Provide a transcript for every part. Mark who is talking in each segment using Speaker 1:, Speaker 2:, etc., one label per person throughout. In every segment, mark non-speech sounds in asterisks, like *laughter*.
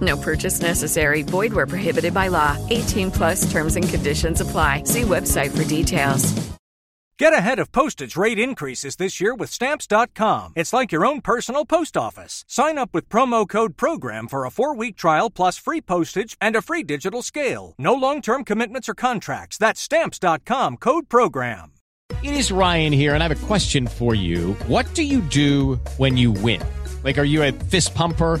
Speaker 1: No purchase necessary. Void where prohibited by law. 18 plus terms and conditions apply. See website for details.
Speaker 2: Get ahead of postage rate increases this year with Stamps.com. It's like your own personal post office. Sign up with promo code PROGRAM for a four week trial plus free postage and a free digital scale. No long term commitments or contracts. That's Stamps.com code PROGRAM.
Speaker 3: It is Ryan here, and I have a question for you. What do you do when you win? Like, are you a fist pumper?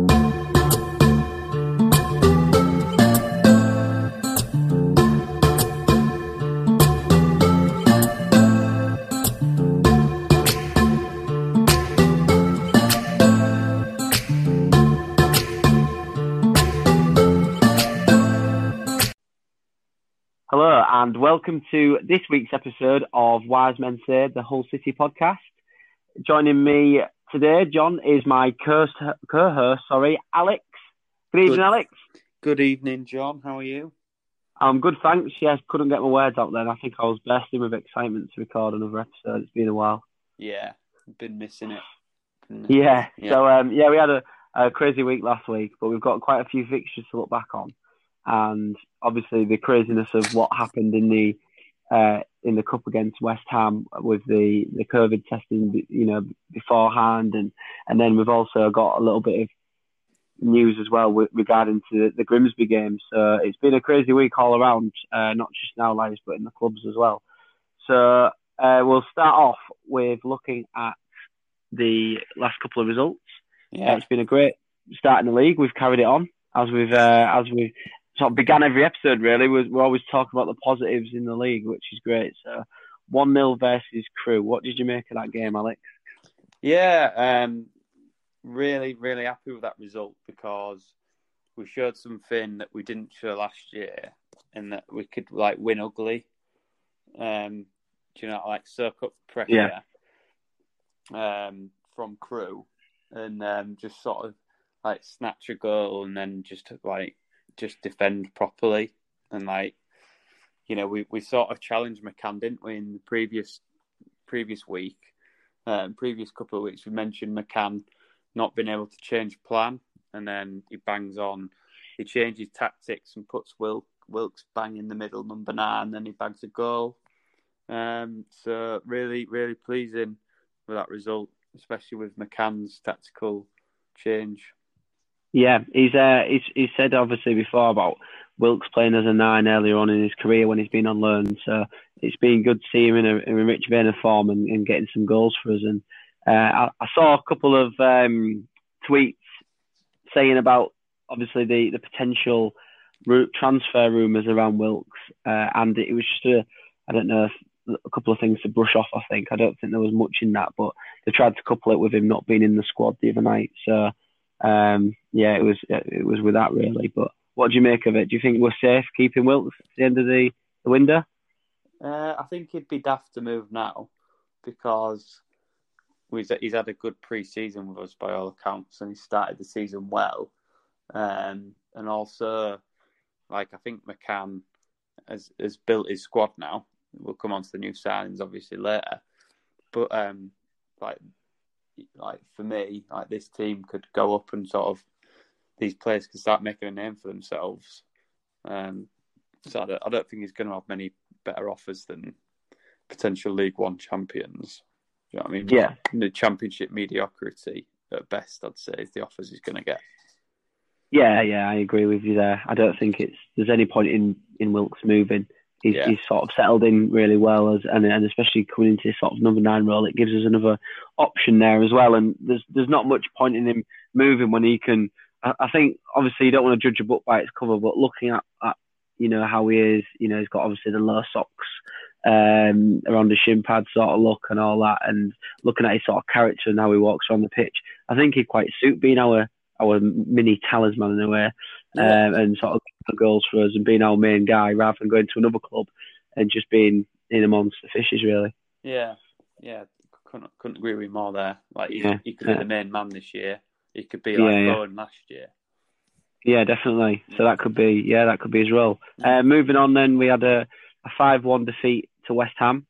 Speaker 4: Hello, and welcome to this week's episode of Wise Men Say, the Whole City podcast. Joining me today, John, is my co-host, sorry, Alex. Good evening,
Speaker 5: Good.
Speaker 4: Alex.
Speaker 5: Good evening, John. How are you?
Speaker 4: I'm good, thanks. Yes, couldn't get my words out then. I think I was bursting with excitement to record another episode. It's been a while.
Speaker 5: Yeah, been missing it. Been-
Speaker 4: Yeah.
Speaker 5: Yeah.
Speaker 4: So um, yeah, we had a, a crazy week last week, but we've got quite a few fixtures to look back on, and obviously the craziness of what happened in the uh, in the cup against West Ham with the the COVID testing, you know, beforehand, and and then we've also got a little bit of news as well with, regarding to the, Grimsby game. So it's been a crazy week all around, uh, not just in our lives but in the clubs as well. So uh, we'll start off with looking at the last couple of results. Uh,
Speaker 5: Yeah,
Speaker 4: it's been a great start in the league. We've carried it on as we've uh, as we sort of began every episode. Really, we we always talk about the positives in the league, which is great. So one 0 versus Crewe. What did you make of that game, Alex?
Speaker 5: yeah. Um, really, really happy with that result because we showed something that we didn't show last year, and that we could like win ugly. Um, do you know, like soak up pressure
Speaker 4: Yeah.
Speaker 5: um, from Crewe, and um, just sort of like snatch a goal, and then just like just defend properly, and like you know, we, we sort of challenged McCann, didn't we, in the previous previous week, um, previous couple of weeks. We mentioned McCann not being able to change plan, and then he bangs on. He changes tactics and puts Wilk, Wilks bang in the middle, number nine, and then he bags a goal. Um, so really, really pleasing with that result, especially with McCann's tactical change.
Speaker 4: Yeah, he's uh, he's he's said obviously before about Wilks playing as a nine earlier on in his career when he's been on loan. So it's been good to see him in a, in a rich vein of form and, and getting some goals for us. And uh, I, I saw a couple of um, tweets saying about obviously the the potential transfer rumours around Wilks, uh, and it was just a I don't know a couple of things to brush off. I think I don't think there was much in that, but they tried to couple it with him not being in the squad the other night. So um, yeah, it was it was with that really. But what do you make of it? Do you think we're safe keeping Wilks at the end of the, the window?
Speaker 5: Uh, I think he'd be daft to move now because he's, he's had a good pre-season with us by all accounts, and he started the season well. Um, and also, like I think McCann has has built his squad now. We'll come on to the new signings obviously later, but um, like like for me, like this team could go up and sort of these players could start making a name for themselves. Um, so I don't, I don't think he's going to have many better offers than potential League One champions. Do you know what I mean?
Speaker 4: Yeah.
Speaker 5: The championship mediocrity at best, I'd say, is the offers he's going to get.
Speaker 4: Yeah, yeah, I agree with you there. I don't think it's there's any point in in Wilks moving he's,
Speaker 5: Yeah.
Speaker 4: he's sort of settled in really well, as and, and especially coming into this sort of number nine role, it gives us another option there as well. And there's there's not much point in him moving when he can. I, I think obviously you don't want to judge a book by its cover, but looking at, at you know how he is, you know he's got obviously the low socks um, around the shin pad sort of look and all that, and looking at his sort of character and how he walks around the pitch, I think he'd quite suit being our our mini talisman in a way,
Speaker 5: Yeah.
Speaker 4: um, and sort of goals for us and being our main guy rather than going to another club and just being in amongst the fishes really.
Speaker 5: Yeah, yeah, couldn't couldn't agree with you more there. Like he,
Speaker 4: Yeah,
Speaker 5: he could
Speaker 4: yeah.
Speaker 5: be the main man this year. He could be like
Speaker 4: yeah.
Speaker 5: Bowen last year.
Speaker 4: Yeah, definitely. So that could be yeah, that could be his role. Uh, moving on, then we had a, a five-one defeat to West Ham.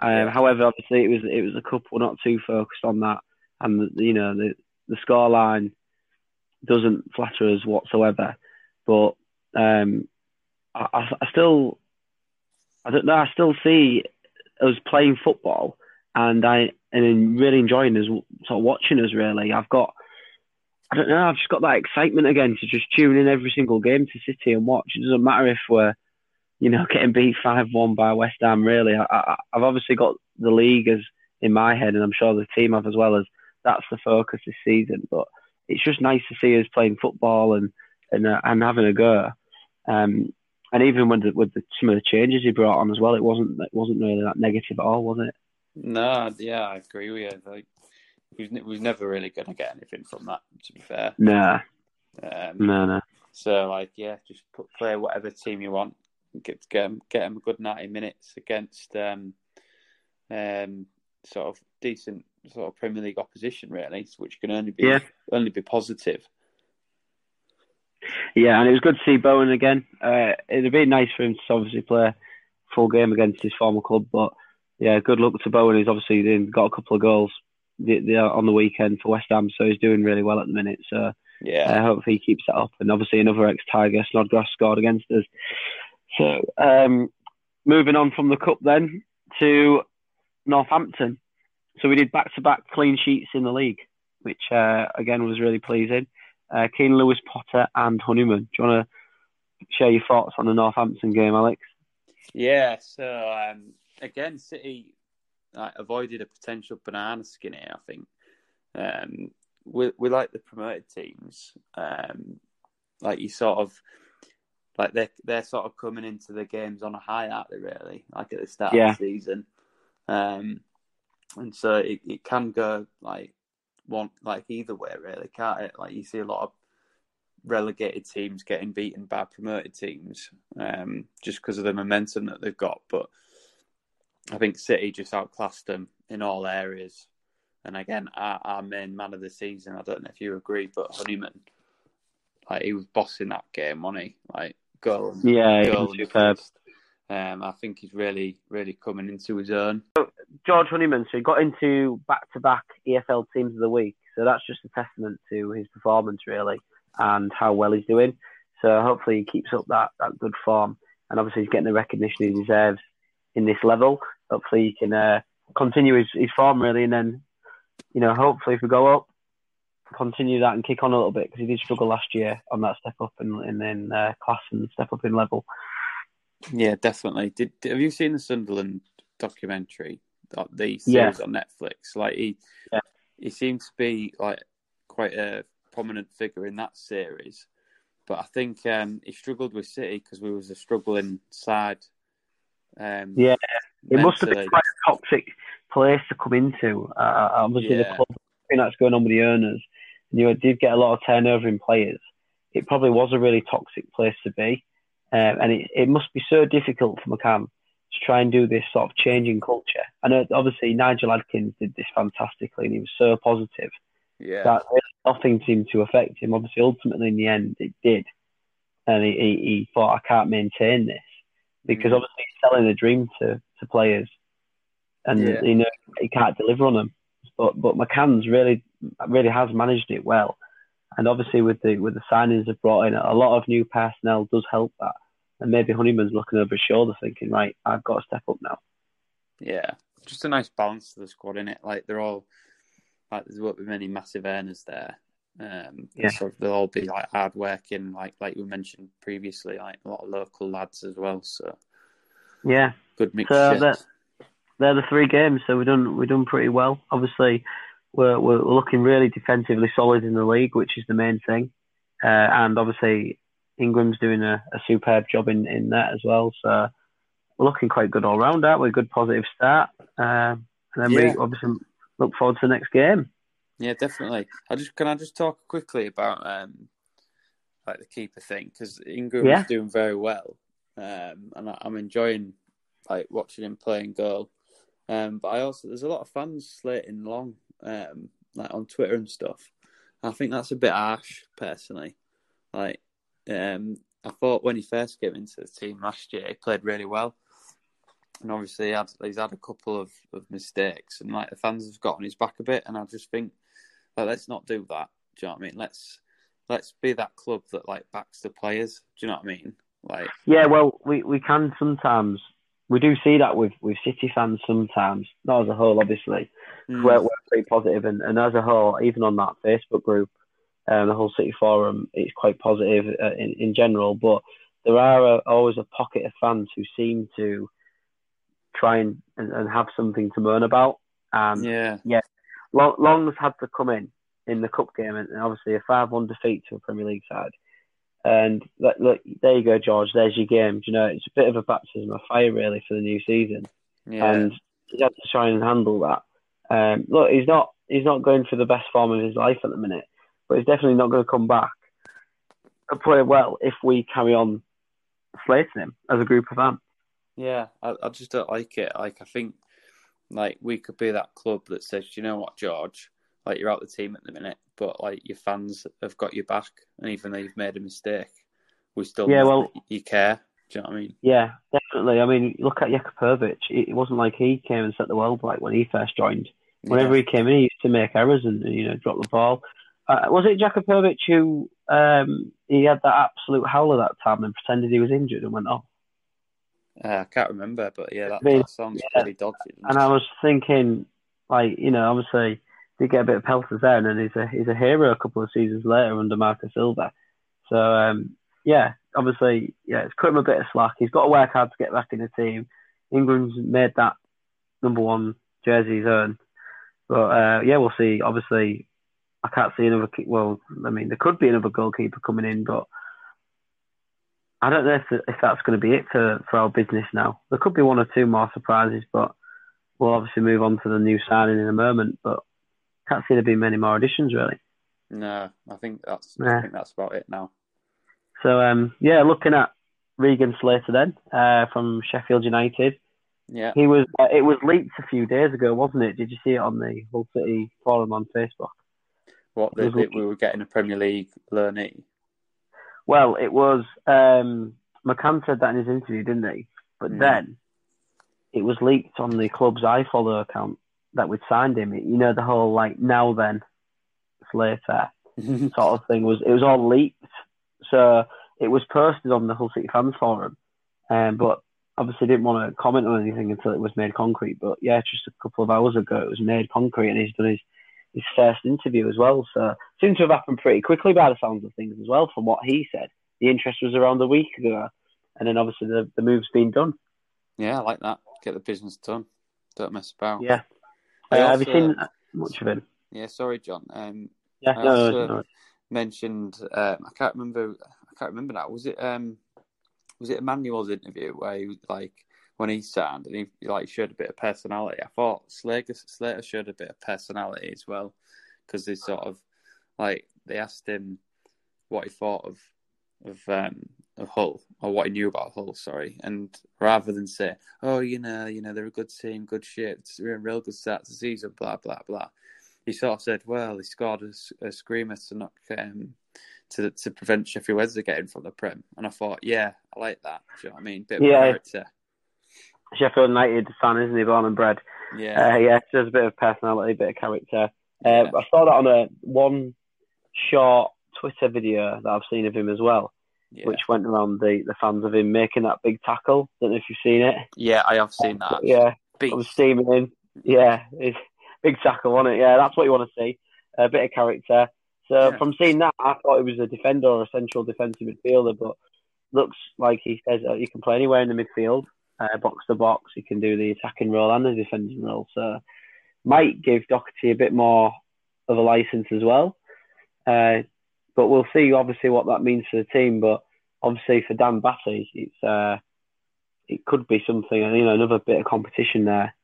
Speaker 4: Um, However, obviously it was it was a couple not too focused on that, and the, you know the the scoreline doesn't flatter us whatsoever. But um, I, I, I still I don't know. I still see us playing football, and I and really enjoying us sort of watching us. Really, I've got I don't know. I've just got that excitement again to just tune in every single game to City and watch. It doesn't matter if we're, you know, *laughs* getting beat five one by West Ham. Really, I, I've obviously got the league as in my head, and I'm sure the team have as well as that's the focus this season. But it's just nice to see us playing football and and uh, and having a go. Um, and even with the, with the, some of the changes he brought on as well, it wasn't it wasn't really that negative at all, was it?
Speaker 5: No, yeah, I agree with you. Like, we was, never really going to get anything from that. To be fair,
Speaker 4: Nah,
Speaker 5: um,
Speaker 4: no, no.
Speaker 5: so like, yeah, just put, play whatever team you want. Get get 'em- get 'em a good ninety minutes against um, um, sort of decent sort of Premier League opposition, really, which can only be
Speaker 4: Yeah.
Speaker 5: only be positive.
Speaker 4: Yeah, and it was good to see Bowen again. Uh, it'd be nice for him to obviously play full game against his former club, but yeah, good luck to Bowen. He's obviously got a couple of goals the, the, on the weekend for West Ham, so he's doing really well at the minute. So
Speaker 5: Yeah,
Speaker 4: uh, hopefully he keeps that up. And obviously another ex-Tiger, Snodgrass, scored against us. So um, moving on from the cup then to Northampton. So we did back-to-back clean sheets in the league, which uh, again was really pleasing. Uh, Keane Lewis Potter and Honeyman. Do you want to share your thoughts on the Northampton game, Alex?
Speaker 5: Yeah, so um, again, City like, avoided a potential banana skin here. I think um, we we like the promoted teams, um, like you sort of like they they're sort of coming into the games on a high, aren't they? Really, like at the start
Speaker 4: Yeah.
Speaker 5: of the season, um, and so it, it can go like one like either way, really, can't it? Like you see a lot of relegated teams getting beaten by promoted teams um, just because of the momentum that they've got. But I think City just outclassed them in all areas. And again, our, our main man of the season, I don't know if you agree, but Honeyman, like he was bossing that game, wasn't he? Like goal,
Speaker 4: Yeah, he was superb.
Speaker 5: assist. Um, I think he's really, really coming into his own.
Speaker 4: George Honeyman, so he got into back-to-back EFL teams of the week. So that's just a testament to his performance, really, and how well he's doing. So hopefully he keeps up that, that good form. And obviously he's getting the recognition he deserves in this level. Hopefully he can uh, continue his, his form, really, and then, you know, hopefully if we go up, continue that and kick on a little bit because he did struggle last year on that step up in, in, in uh, class and step up in level.
Speaker 5: Yeah, definitely. Did, have you seen the Sunderland documentary? uh, The
Speaker 4: Yeah.
Speaker 5: series on Netflix. Like he,
Speaker 4: Yeah.
Speaker 5: he seems to be like quite a prominent figure in that series. But I think um, he struggled with City because we was a struggling side. Um,
Speaker 4: Yeah, It must have been quite a toxic place to come into. Uh, obviously, the
Speaker 5: Yeah.
Speaker 4: club, thing that's going on with the owners, and you did get a lot of turnover in players. It probably was a really toxic place to be, um, and it, it must be so difficult for McCann to try and do this sort of changing culture. I know, obviously, Nigel Adkins did this fantastically, and he was so positive
Speaker 5: Yeah,
Speaker 4: that really nothing seemed to affect him. Obviously, ultimately in the end, it did, and he, he, he thought, I can't maintain this because
Speaker 5: Mhm.
Speaker 4: obviously he's selling a dream to, to players, and
Speaker 5: Yeah.
Speaker 4: you know he can't deliver on them. But but McCann's really really has managed it well, and obviously with the with the signings they've brought in, a lot of new personnel does help that. And maybe Honeyman's looking over his shoulder, thinking, right, I've got to step up now.
Speaker 5: yeah. Just a nice balance to the squad, in it. Like they're all like there's won't be many massive earners there. Um,
Speaker 4: Yeah.
Speaker 5: so they'll all be like hard working, like like we mentioned previously, like a lot of local lads as well. So
Speaker 4: Yeah.
Speaker 5: Good mixture.
Speaker 4: So that they're the three games. So we've done we've done pretty well. Obviously, we're we're looking really defensively solid in the league, which is the main thing. Uh, and obviously, Ingram's doing a, a superb job in, in that as well. So we're looking quite good all round. Aren't we? Good positive start. Uh, and then
Speaker 5: Yeah.
Speaker 4: we obviously look forward to the next game.
Speaker 5: Yeah, definitely. I just can I just talk quickly about um like the keeper thing because Ingram
Speaker 4: Yeah.
Speaker 5: is doing very well, um, and I, I'm enjoying like watching him play and goal. Um, but I also there's a lot of fans slating Long, um, like on Twitter and stuff. I think that's a bit harsh, personally. Like, um, I thought when he first came into the team last year, he played really well, and obviously he had, he's had a couple of, of mistakes, and like the fans have got on his back a bit. And I just think, like, let's not do that. Do you know what I mean? Let's let's be that club that like backs the players. Do you know what I mean? Like,
Speaker 4: Yeah, well, we, we can sometimes we do see that with, with City fans sometimes, not as a whole, obviously.
Speaker 5: mm,
Speaker 4: We're, we're pretty positive, and, and as a whole, even on that Facebook group, um, the whole City forum, it's quite positive uh, in, in general. But there are uh always a pocket of fans who seem to try and, and, and have something to moan about. And
Speaker 5: yeah,
Speaker 4: Long, Long's had to come in in the cup game, and obviously a five-one defeat to a Premier League side. And look, look, there you go, George. There's your game. Do You know, it's a bit of a baptism of fire, really, for the new season.
Speaker 5: yeah,
Speaker 4: And he had to try and handle that. Um, look, he's not he's not going for the best form of his life at the minute, but he's definitely not going to come back and play well if we carry on slating him as a group of fans.
Speaker 5: yeah. I, I just don't like it. Like, I think like we could be that club that says, "Do you know what, George? Like, you're out the team at the minute, but like your fans have got your back, and even though you've made a mistake, we still
Speaker 4: Yeah, well-
Speaker 5: you care." Do you know what I mean?
Speaker 4: Yeah, definitely. I mean, look at Jakupovic. It it wasn't like he came and set the world like when he first joined. Whenever he came in, he used to make errors and you know drop the ball. Uh, was it Jakupovic who um, he had that absolute howler that time and pretended he was injured and went off?
Speaker 5: Uh, I can't remember, but yeah, that,
Speaker 4: I mean,
Speaker 5: that sounds
Speaker 4: yeah.
Speaker 5: pretty dodgy.
Speaker 4: And? I was thinking, like you know, obviously he did get a bit of pelters there, and then he's a he's a hero a couple of seasons later under Marcus Silva. So um, yeah, obviously, yeah, it's cut him a bit of slack. He's got to work hard to get back in the team. Ingram's made that number one jersey his own, but uh, yeah, we'll see. Obviously, I can't see another. Well, I mean, there could be another goalkeeper coming in, but I don't know if, if that's going to be it for, for our business now. There could be one or two more surprises, but we'll obviously move on to the new signing in a moment. But can't see there being many more additions really.
Speaker 5: No, I think that's
Speaker 4: Yeah.
Speaker 5: I think that's about it now.
Speaker 4: So um, yeah, looking at Regan Slater then uh, from Sheffield United.
Speaker 5: Yeah,
Speaker 4: He was. Uh, it was leaked a few days ago, wasn't it? Did you see it on the Hull City forum on Facebook?
Speaker 5: What
Speaker 4: It
Speaker 5: they,
Speaker 4: was
Speaker 5: they,
Speaker 4: looking-
Speaker 5: we were getting a Premier League learnee.
Speaker 4: Well, it was. Um, McCann said that in his interview, didn't he? But
Speaker 5: Mm.
Speaker 4: then it was leaked on the club's I follow account that we'd signed him. You know, the whole like now then it's later *laughs* sort of thing was. It was all leaked, so it was posted on the Hull City fans forum. Um, but obviously didn't want to comment on anything until it was made concrete. But yeah, just a couple of hours ago, it was made concrete, and he's done his his first interview as well. So seems to have happened pretty quickly by the sounds of things as well, from what he said. The interest was around a week ago, and then obviously the the move's been done.
Speaker 5: yeah, I like that. Get the business done. Don't mess about.
Speaker 4: Yeah. Uh, have you seen much of him?
Speaker 5: Yeah, sorry, John. Um,
Speaker 4: Yeah,
Speaker 5: I
Speaker 4: no,
Speaker 5: also-
Speaker 4: no,
Speaker 5: mentioned um, I can't remember I can't remember now. Was it um was it Emmanuel's interview where he was like when he signed and he, like showed a bit of personality. I thought Slater, Slater showed a bit of personality as well because they sort of like they asked him what he thought of of um of Hull or what he knew about Hull, sorry, and rather than say, "Oh, you know, you know, they're a good team, good shape, it's a real good start to the season," blah blah blah, he sort of said, "Well, he scored a screamer to knock um, to to prevent Sheffield Wednesday getting from the Prem," and I thought, "Yeah, I like that." Do you know what I mean? Bit of
Speaker 4: Yeah.
Speaker 5: character.
Speaker 4: Sheffield United fan, isn't he? Born and bred.
Speaker 5: Yeah,
Speaker 4: Uh, yeah, shows a bit of personality, a bit of character. Uh,
Speaker 5: Yeah.
Speaker 4: I saw that on a one short Twitter video that I've seen of him as well,
Speaker 5: yeah,
Speaker 4: which went around the, the fans of him making that big tackle. Don't know if you've seen it.
Speaker 5: yeah. I have seen that.
Speaker 4: Yeah,
Speaker 5: Beast.
Speaker 4: I was steaming in. Yeah, it's *laughs* big tackle, wasn't it? Yeah, that's what you want to see. A bit of character. So
Speaker 5: Yeah.
Speaker 4: from seeing that, I thought he was a defender or a central defensive midfielder, but looks like he says uh, he can play anywhere in the midfield. Uh, box to box. He can do the attacking role and the defending role. So might give Docherty a bit more of a license as well. Uh, but we'll see obviously what that means for the team. But obviously for Dan Batty, it's uh, it could be something, you know, another bit of competition there.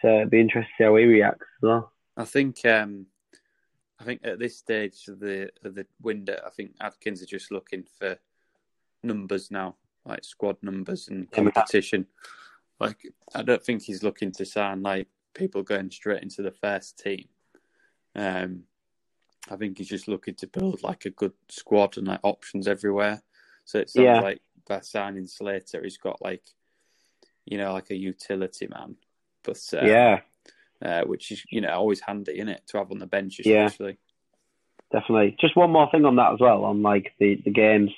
Speaker 4: So it'd be interesting to see how he reacts as well.
Speaker 5: I think um, I think at this stage of the of the window, I think Adkins are just looking for numbers now, like squad numbers and competition. Like I don't think he's looking to sign like people going straight into the first team. Um, I think he's just looking to build like a good squad and like options everywhere. So it sounds
Speaker 4: Yeah.
Speaker 5: like by signing Slater, he's got like, you know, like a utility man, but uh,
Speaker 4: yeah,
Speaker 5: uh, which is you know always handy, in it, to have on the bench
Speaker 4: Yeah.
Speaker 5: especially.
Speaker 4: definitely. Just one more thing on that as well, on like the, the games.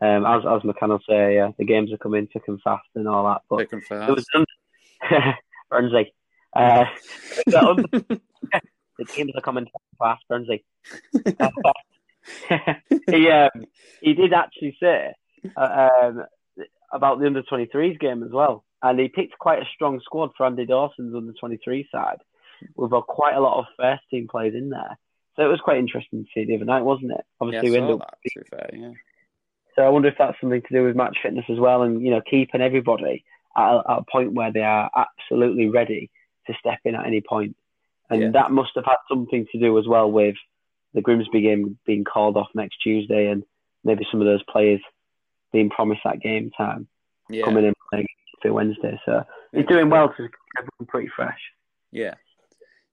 Speaker 4: Um, as as McCann will say, yeah, the games are coming thick and fast and all that. But
Speaker 5: Thick and
Speaker 4: it was
Speaker 5: fast. *laughs*
Speaker 4: Burnsley. Uh, *laughs* the, under- the games are coming fast, Burnsley. *laughs* he um, he did actually say uh, um, about the under 23s game as well, and he picked quite a strong squad for Andy Dawson's under 23 side, with uh, quite a lot of first team players in there. So it was quite interesting to see the other night, wasn't it?
Speaker 5: Yeah,
Speaker 4: Obviously, we ended up.
Speaker 5: that, to be fair, yeah.
Speaker 4: So I wonder if that's something to do with match fitness as well, and you know, keeping everybody at a, at a point where they are absolutely ready to step in at any point. And
Speaker 5: Yeah.
Speaker 4: that must have had something to do as well with the Grimsby game being called off next Tuesday, and maybe some of those players being promised that game time
Speaker 5: Yeah,
Speaker 4: coming in playing for Wednesday. So he's
Speaker 5: Yeah.
Speaker 4: doing well to everyone pretty fresh.
Speaker 5: yeah.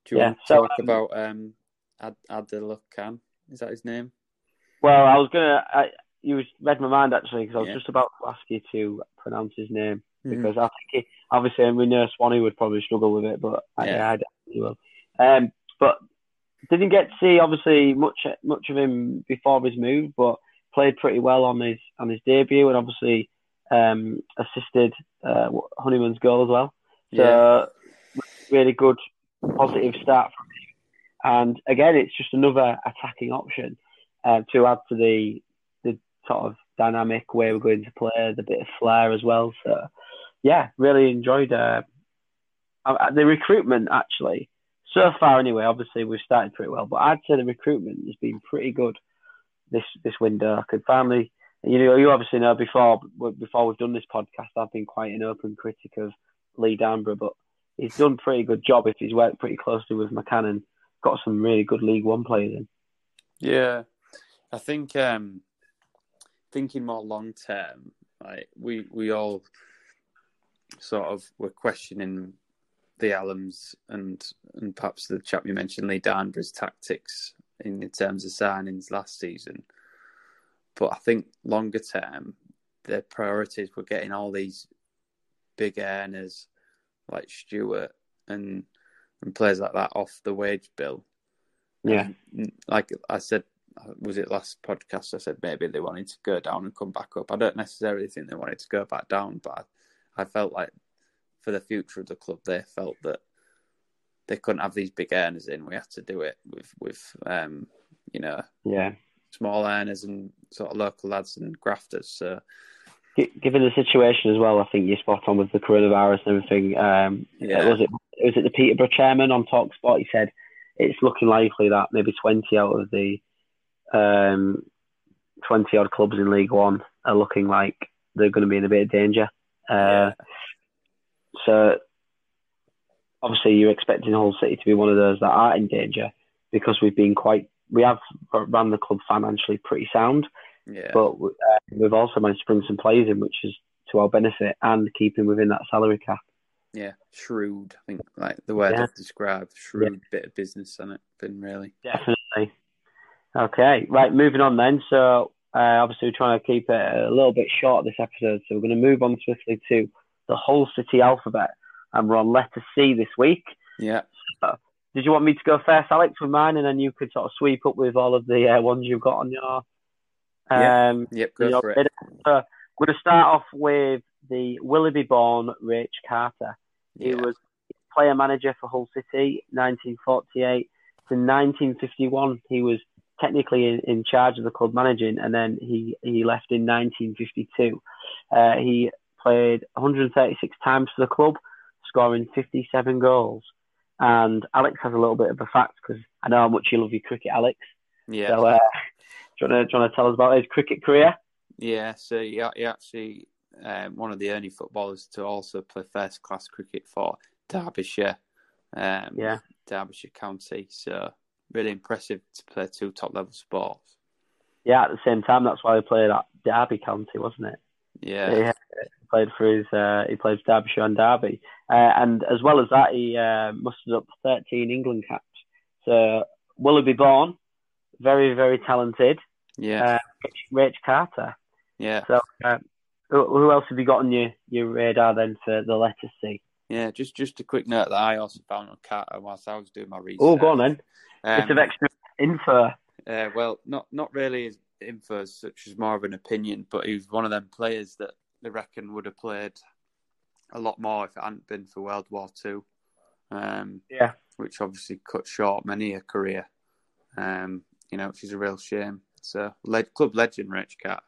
Speaker 5: Do you
Speaker 4: Yeah,
Speaker 5: want to
Speaker 4: so,
Speaker 5: talk
Speaker 4: um,
Speaker 5: about um, Ad- Adil Is that his name?
Speaker 4: Well, I was gonna. I, you read my mind actually because I was
Speaker 5: Yeah.
Speaker 4: just about to ask you to pronounce his name
Speaker 5: Mhm.
Speaker 4: because I think he, obviously we know Swanee would probably struggle with it, but I,
Speaker 5: Yeah.
Speaker 4: I definitely will. Um, but didn't get to see obviously much much of him before his move, but played pretty well on his on his debut and obviously um, assisted uh, Honeyman's goal as well. So really good positive start from him. And again, it's just another attacking option uh, to add to the sort of dynamic way we're going to play, the bit of flair as well. So yeah, really enjoyed uh, the recruitment actually. So far, anyway, obviously we've started pretty well, but I'd say the recruitment has been pretty good this this window. I could finally, you know, you obviously know before before we've done this podcast, I've been quite an open critic of Lee Darnbrough, but he's done a pretty good job if he's worked pretty closely with McCann and got some really good League One players in.
Speaker 5: Yeah, I think um, thinking more long term, like we we all sort of were questioning the Allams and and perhaps the chap you mentioned, Lee Darnbrough's tactics in, in terms of signings last season. But I think longer term, their priorities were getting all these big earners like Stewart and and players like that off the wage bill.
Speaker 4: Yeah.
Speaker 5: And, like I said, was it last podcast? I said maybe they wanted to go down and come back up. I don't necessarily think they wanted to go back down, but I, I felt like for the future of the club, they felt that they couldn't have these big earners in. We had to do it with with um, you know
Speaker 4: Yeah.
Speaker 5: small earners and sort of local lads and grafters. So
Speaker 4: Given the situation as well, I think you're spot on with the coronavirus and everything. Um,
Speaker 5: Yeah.
Speaker 4: Was it was it the Peterborough chairman on Talksport? He said it's looking likely that maybe 20 out of the um, 20 odd clubs in League One are looking like they're going to be in a bit of danger. Uh, So obviously you're expecting Hull City to be one of those that are in danger because we've been quite we have run the club financially pretty sound,
Speaker 5: yeah,
Speaker 4: but uh, we've also managed to bring some players in, which is to our benefit and keeping within that salary cap.
Speaker 5: yeah, shrewd. I think like the word
Speaker 4: Yeah.
Speaker 5: I've described, shrewd bit of business on it. Been really.
Speaker 4: Definitely. Okay, right. Moving on then. So uh, obviously we're trying to keep it a little bit short this episode, so we're going to move on swiftly to the Hull City alphabet, and we're on letter C this week.
Speaker 5: Yeah,
Speaker 4: Did you want me to go first, Alex, with mine, and then you could sort of sweep up with all of the uh, ones you've got on your um,
Speaker 5: yep, go
Speaker 4: your
Speaker 5: for it.
Speaker 4: So we're going to start off with the Willoughby-born Raich Carter. He
Speaker 5: Yeah.
Speaker 4: was player manager for Hull City, 1948 to 1951. He was technically in, in charge of the club managing, and then he, he left in 1952. Uh, he played 136 times for the club, scoring 57 goals. And Alex has a little bit of a fact because I know how much you love your cricket, Alex.
Speaker 5: Yeah.
Speaker 4: So, uh, do, you want to, do you want to tell us about his cricket career?
Speaker 5: Yeah, so he, he actually um, one of the only footballers to also play first class cricket for Derbyshire. Um,
Speaker 4: Yeah.
Speaker 5: Derbyshire County. So really impressive to play two top level sports.
Speaker 4: Yeah, at the same time, that's why he played at Derby County, wasn't it?
Speaker 5: Yeah.
Speaker 4: Yeah, he played for his. Uh, he played for Derbyshire and Derby, uh, and as well as that, he uh, mustered up 13 England caps. So Willoughby born, very very talented.
Speaker 5: Yeah.
Speaker 4: Uh, Raich, Raich Carter.
Speaker 5: yeah.
Speaker 4: So uh, who, who else have you got on your, your radar then for the letter C?
Speaker 5: Yeah. Just just a quick note that I also found on Carter whilst I was doing my research.
Speaker 4: Oh, go on then.
Speaker 5: Um,
Speaker 4: Bit of extra info.
Speaker 5: Uh, well, not not really info as such as more of an opinion, but he was one of them players that they reckon would have played a lot more if it hadn't been for World War Two, um,
Speaker 4: Yeah.
Speaker 5: which obviously cut short many a career. Um, you know, which is a real shame. So, le- club legend, Rich Cat.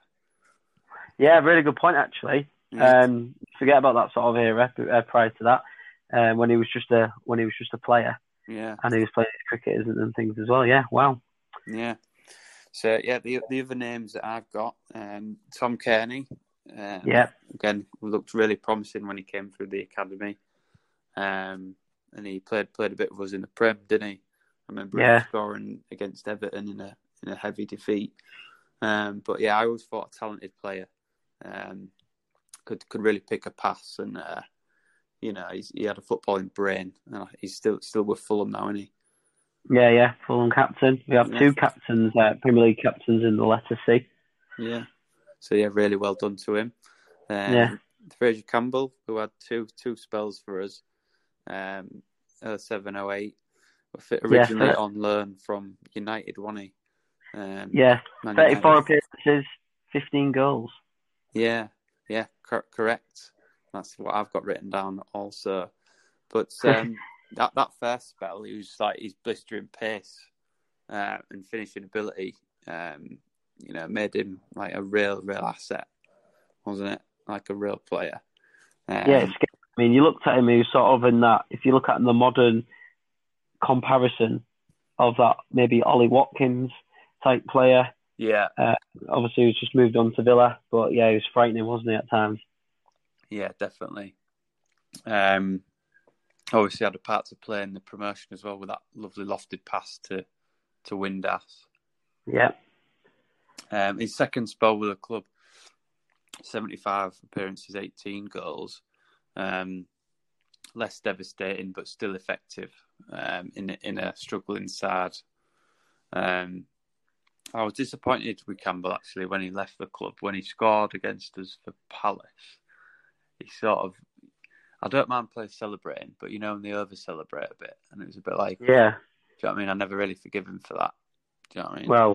Speaker 4: Yeah, really good point actually.
Speaker 5: Yeah.
Speaker 4: Um, forget about that sort of era uh, prior to that, um, when he was just a when he was just a player
Speaker 5: yeah,
Speaker 4: and he was playing cricket and, things as well. Yeah, wow.
Speaker 5: yeah. So, yeah, the the other names that I've got, um, Tom Cairney. Um,
Speaker 4: Yeah.
Speaker 5: again looked really promising when he came through the academy. Um, and he played played a bit with us in the Prem, didn't he? I remember
Speaker 4: Yeah.
Speaker 5: him scoring against Everton in a in a heavy defeat. Um, but yeah, I always thought a talented player um, could could really pick a pass, and uh, you know he's, he had a footballing brain, and he's still still with Fulham now, isn't he?
Speaker 4: Yeah, yeah. Fulham captain. We have
Speaker 5: Yeah.
Speaker 4: two captains, uh, Premier League captains in the letter C.
Speaker 5: Yeah. So yeah, really well done to him. Um,
Speaker 4: Yeah.
Speaker 5: Fraser Campbell, who had two two spells for us, um, 07, 08, fit
Speaker 4: Yeah,
Speaker 5: originally on loan from United, wasn't he? Um,
Speaker 4: Yeah, 34
Speaker 5: United.
Speaker 4: appearances, 15 goals.
Speaker 5: Yeah, yeah, cor- correct. That's what I've got written down also. But *laughs* um, that that first spell, he was like his blistering pace uh, and finishing ability, um, you know, made him like a real, real asset, wasn't it? Like a real player. Um,
Speaker 4: Yeah. I mean, you looked at him, he was sort of in that, if you look at the modern comparison of that, maybe Ollie Watkins type player.
Speaker 5: yeah,
Speaker 4: Obviously, he's just moved on to Villa, but yeah, he was frightening, wasn't he, at times?
Speaker 5: Yeah, definitely. Um, obviously had a part to play in the promotion as well with that lovely lofted pass to to Windass.
Speaker 4: Yeah,
Speaker 5: Um, his second spell with the club, 75 appearances, 18 goals. Um, less devastating, but still effective um, in, in a struggling side. Um, I was disappointed with Campbell actually when he left the club, when he scored against us for Palace. He sort of, I don't mind players celebrating, but you know, when they over celebrate a bit, and it was a bit like,
Speaker 4: yeah.
Speaker 5: do you know what I mean? I never really forgive him for that. Do you know what I mean?
Speaker 4: Well,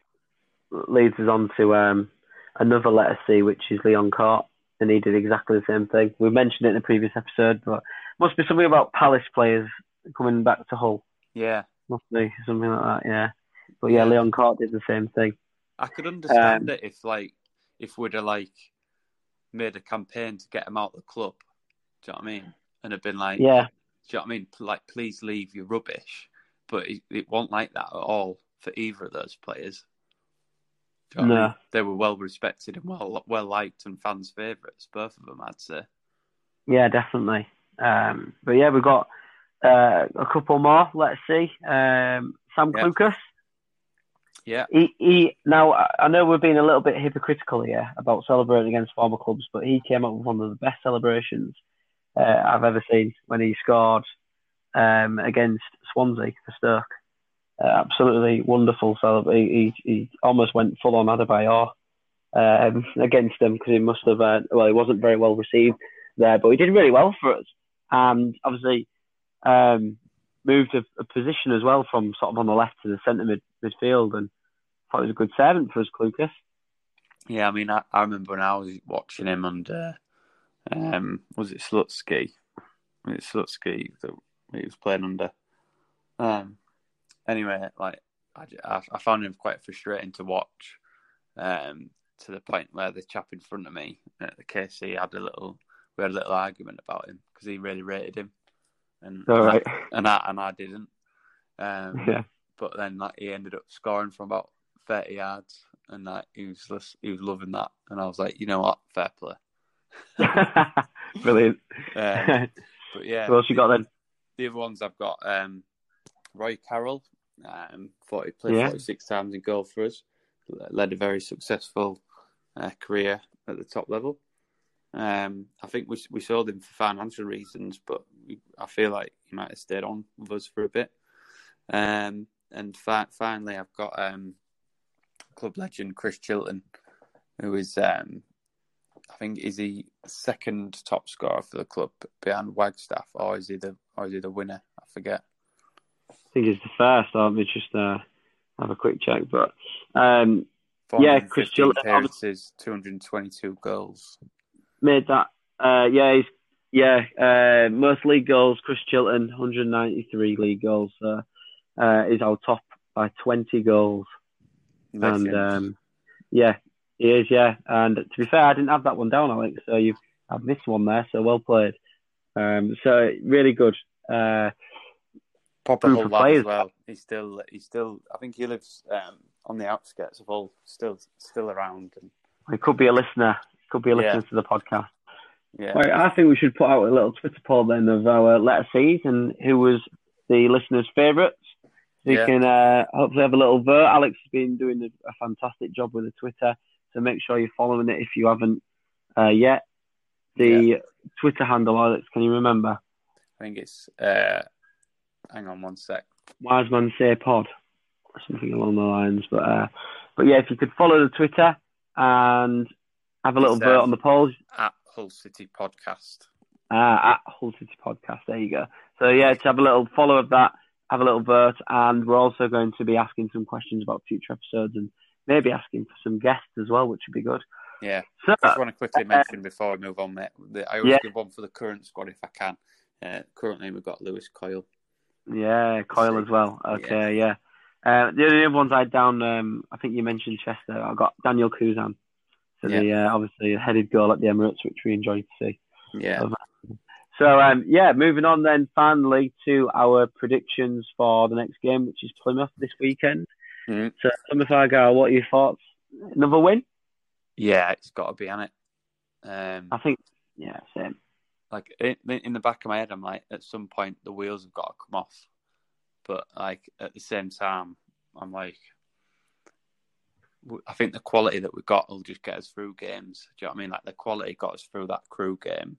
Speaker 4: leads us on to um, another letter C, which is Leon Cort, and he did exactly the same thing. We mentioned it in the previous episode, but must be something about Palace players coming back to Hull.
Speaker 5: yeah.
Speaker 4: Must be something like that, yeah. But yeah. Leon Cort did the same thing.
Speaker 5: I could understand
Speaker 4: Um,
Speaker 5: it if like if we'd have like made a campaign to get him out of the club. Do you know what I mean? And have been like,
Speaker 4: Yeah,
Speaker 5: do you know what I mean? Like, please leave your rubbish. But it, it wasn't like that at all for either of those players. You know what I
Speaker 4: No.
Speaker 5: mean? They were well respected and well well liked and fans' favourites, both of them, I'd say.
Speaker 4: yeah, definitely. Um, but yeah, we've got uh, a couple more. Let's see. Um, Sam
Speaker 5: Yeah.
Speaker 4: Clucas.
Speaker 5: Yeah,
Speaker 4: He, he now I- know we're being a little bit hypocritical here about celebrating against former clubs, but he came up with one of the best celebrations uh, I've ever seen when he scored um, against Swansea for Stoke. Uh, absolutely wonderful celebration. He, he, he almost went full on Adebayor um, against them because he must have. Uh, well, he wasn't very well received there, but he did really well for us, and obviously um, moved a, a position as well from sort of on the left to the centre mid, midfield, and thought he was a good servant for us, Clucas.
Speaker 5: yeah. I mean, I, I remember when I was watching him under, um, was it Slutsky? Was it Slutsky that he was playing under? Um, anyway, like I, I, I found him quite frustrating to watch. Um, to the point where the chap in front of me at the KC had a little we had a little argument about him because he really rated him, and
Speaker 4: All right.
Speaker 5: and I and I didn't. Um, *laughs*
Speaker 4: Yeah.
Speaker 5: But then like he ended up scoring from about thirty yards, and like he was he was loving that, and I was like, you know what, fair play. *laughs*
Speaker 4: Brilliant.
Speaker 5: Um, *laughs* but yeah,
Speaker 4: What else you got then?
Speaker 5: the other ones I've got um, Roy Carroll. Um, thought he played
Speaker 4: Yeah.
Speaker 5: 46 times in goal for us. Led a very successful uh, career at the top level. Um, I think we we sold him for financial reasons, but we, I feel like he might have stayed on with us for a bit. Um, and fi- finally, I've got um, club legend Chris Chilton, who is um, I think is he second top scorer for the club behind Wagstaff, or is he the or is he the winner? I forget.
Speaker 4: I think it's the first. Let me just uh, have a quick check. But um, Yeah, Chris
Speaker 5: 415
Speaker 4: Chilton,
Speaker 5: appearances, 222 goals.
Speaker 4: Made that. Uh, yeah, he's yeah uh, most league goals. Chris Chilton, 193 league goals. Uh, uh, is our top by 20 goals. And
Speaker 5: Legend.
Speaker 4: um, yeah, he is. Yeah, and to be fair, I didn't have that one down, Alex. So you have missed one there. So well played. Um, so really good. Uh,
Speaker 5: Proper
Speaker 4: proof of
Speaker 5: lad
Speaker 4: players.
Speaker 5: as well. He's still, he's still. I think he lives um, on the outskirts of Hull, still, still around. And
Speaker 4: he could be a listener. Could be listening
Speaker 5: Yeah.
Speaker 4: to the podcast.
Speaker 5: yeah,
Speaker 4: Right, I think we should put out a little Twitter poll then of our letter C's and who was the listeners' favourites. So you
Speaker 5: Yeah.
Speaker 4: can uh, hopefully have a little vote. Alex has been doing a, a fantastic job with the Twitter, so make sure you're following it if you haven't uh, yet. The Twitter handle, Alex, can you remember?
Speaker 5: I think it's. Uh, hang on one sec.
Speaker 4: Wise Man Say Pod, or something along the lines. But uh, but yeah, if you could follow the Twitter and have a little vote
Speaker 5: um,
Speaker 4: on the polls,
Speaker 5: At Hull City Podcast.
Speaker 4: uh, at Hull City Podcast. There you go. So yeah, to have a little follow of that, have a little vote, and we're also going to be asking some questions about future episodes and maybe asking for some guests as well, which would be good.
Speaker 5: Yeah.
Speaker 4: So
Speaker 5: I just want to quickly mention before we move on, mate. That I always
Speaker 4: Yeah.
Speaker 5: give one for the current squad if I can. Uh, currently, we've got Lewis Coyle.
Speaker 4: yeah, Coyle as well. Okay, yeah. Uh, the only other ones I had down, um, I think you mentioned Chester. I got Daniel Cousin. So the uh, obviously a headed goal at the Emirates, which we enjoyed to see.
Speaker 5: Yeah.
Speaker 4: So um, yeah, moving on then finally to our predictions for the next game, which is Plymouth this weekend.
Speaker 5: Mhm.
Speaker 4: So Plymouth Argyle, what are your thoughts? Another win?
Speaker 5: Yeah, it's got to be on it. Um,
Speaker 4: I think yeah, same.
Speaker 5: like in, in the back of my head, I'm like, at some point the wheels have got to come off. But like at the same time, I'm like, I think the quality that we got will just get us through games. Do you know what I mean? Like the quality got us through that Crewe game,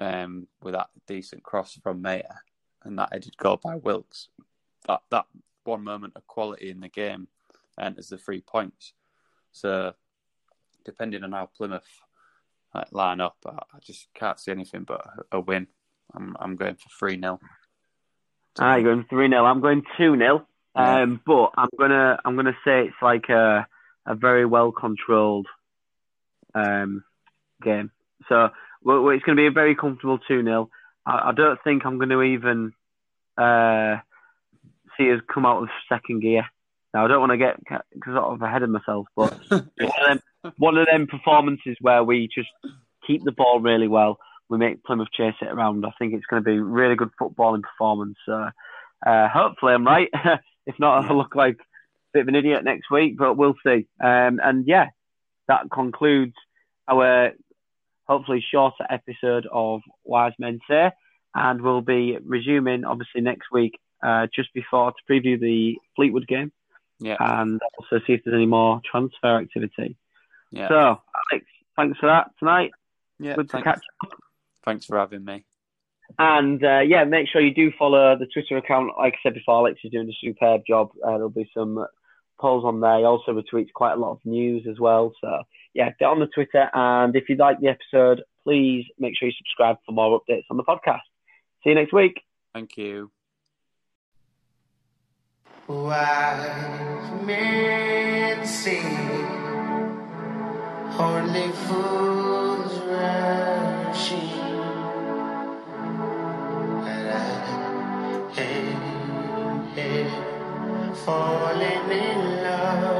Speaker 5: um, with that decent cross from Mayer and that headed goal by Wilks. That that one moment of quality in the game enters the three points. So depending on how Plymouth like, line up, I, I just can't see anything but a, a win. I'm I'm going for three 0
Speaker 4: Ah, you're going three 0 I'm going two 0
Speaker 5: Yeah.
Speaker 4: Um, but I'm gonna I'm gonna say it's like a a very well controlled um game. So well, it's going to be a very comfortable two 0 I, I don't think I'm going to even uh see us come out of second gear. Now I don't want to get sort of ahead of myself, but *laughs* one of them one of them performances where we just keep the ball really well. We make Plymouth chase it around. I think it's going to be really good footballing performance. So, uh, hopefully I'm right. *laughs* if not, I'll look like a bit of an idiot next week, but we'll see. Um, and yeah, that concludes our hopefully shorter episode of Wise Men Say. And we'll be resuming obviously next week, uh, just before to preview the Fleetwood game
Speaker 5: Yeah,
Speaker 4: and also see if there's any more transfer activity.
Speaker 5: yeah,
Speaker 4: So, Alex, thanks for that tonight.
Speaker 5: yeah.
Speaker 4: Good to
Speaker 5: Thanks,
Speaker 4: catch
Speaker 5: thanks for having me.
Speaker 4: And uh, yeah, make sure you do follow the Twitter account. Like I said before, Alex is doing a superb job. Uh, there'll be some polls on there. He also retweets quite a lot of news as well. So yeah, get on the Twitter. And if you like the episode, please make sure you subscribe for more updates on the podcast. See you next week.
Speaker 5: Thank you.
Speaker 6: Wise men say only fools rushing, and here falling in love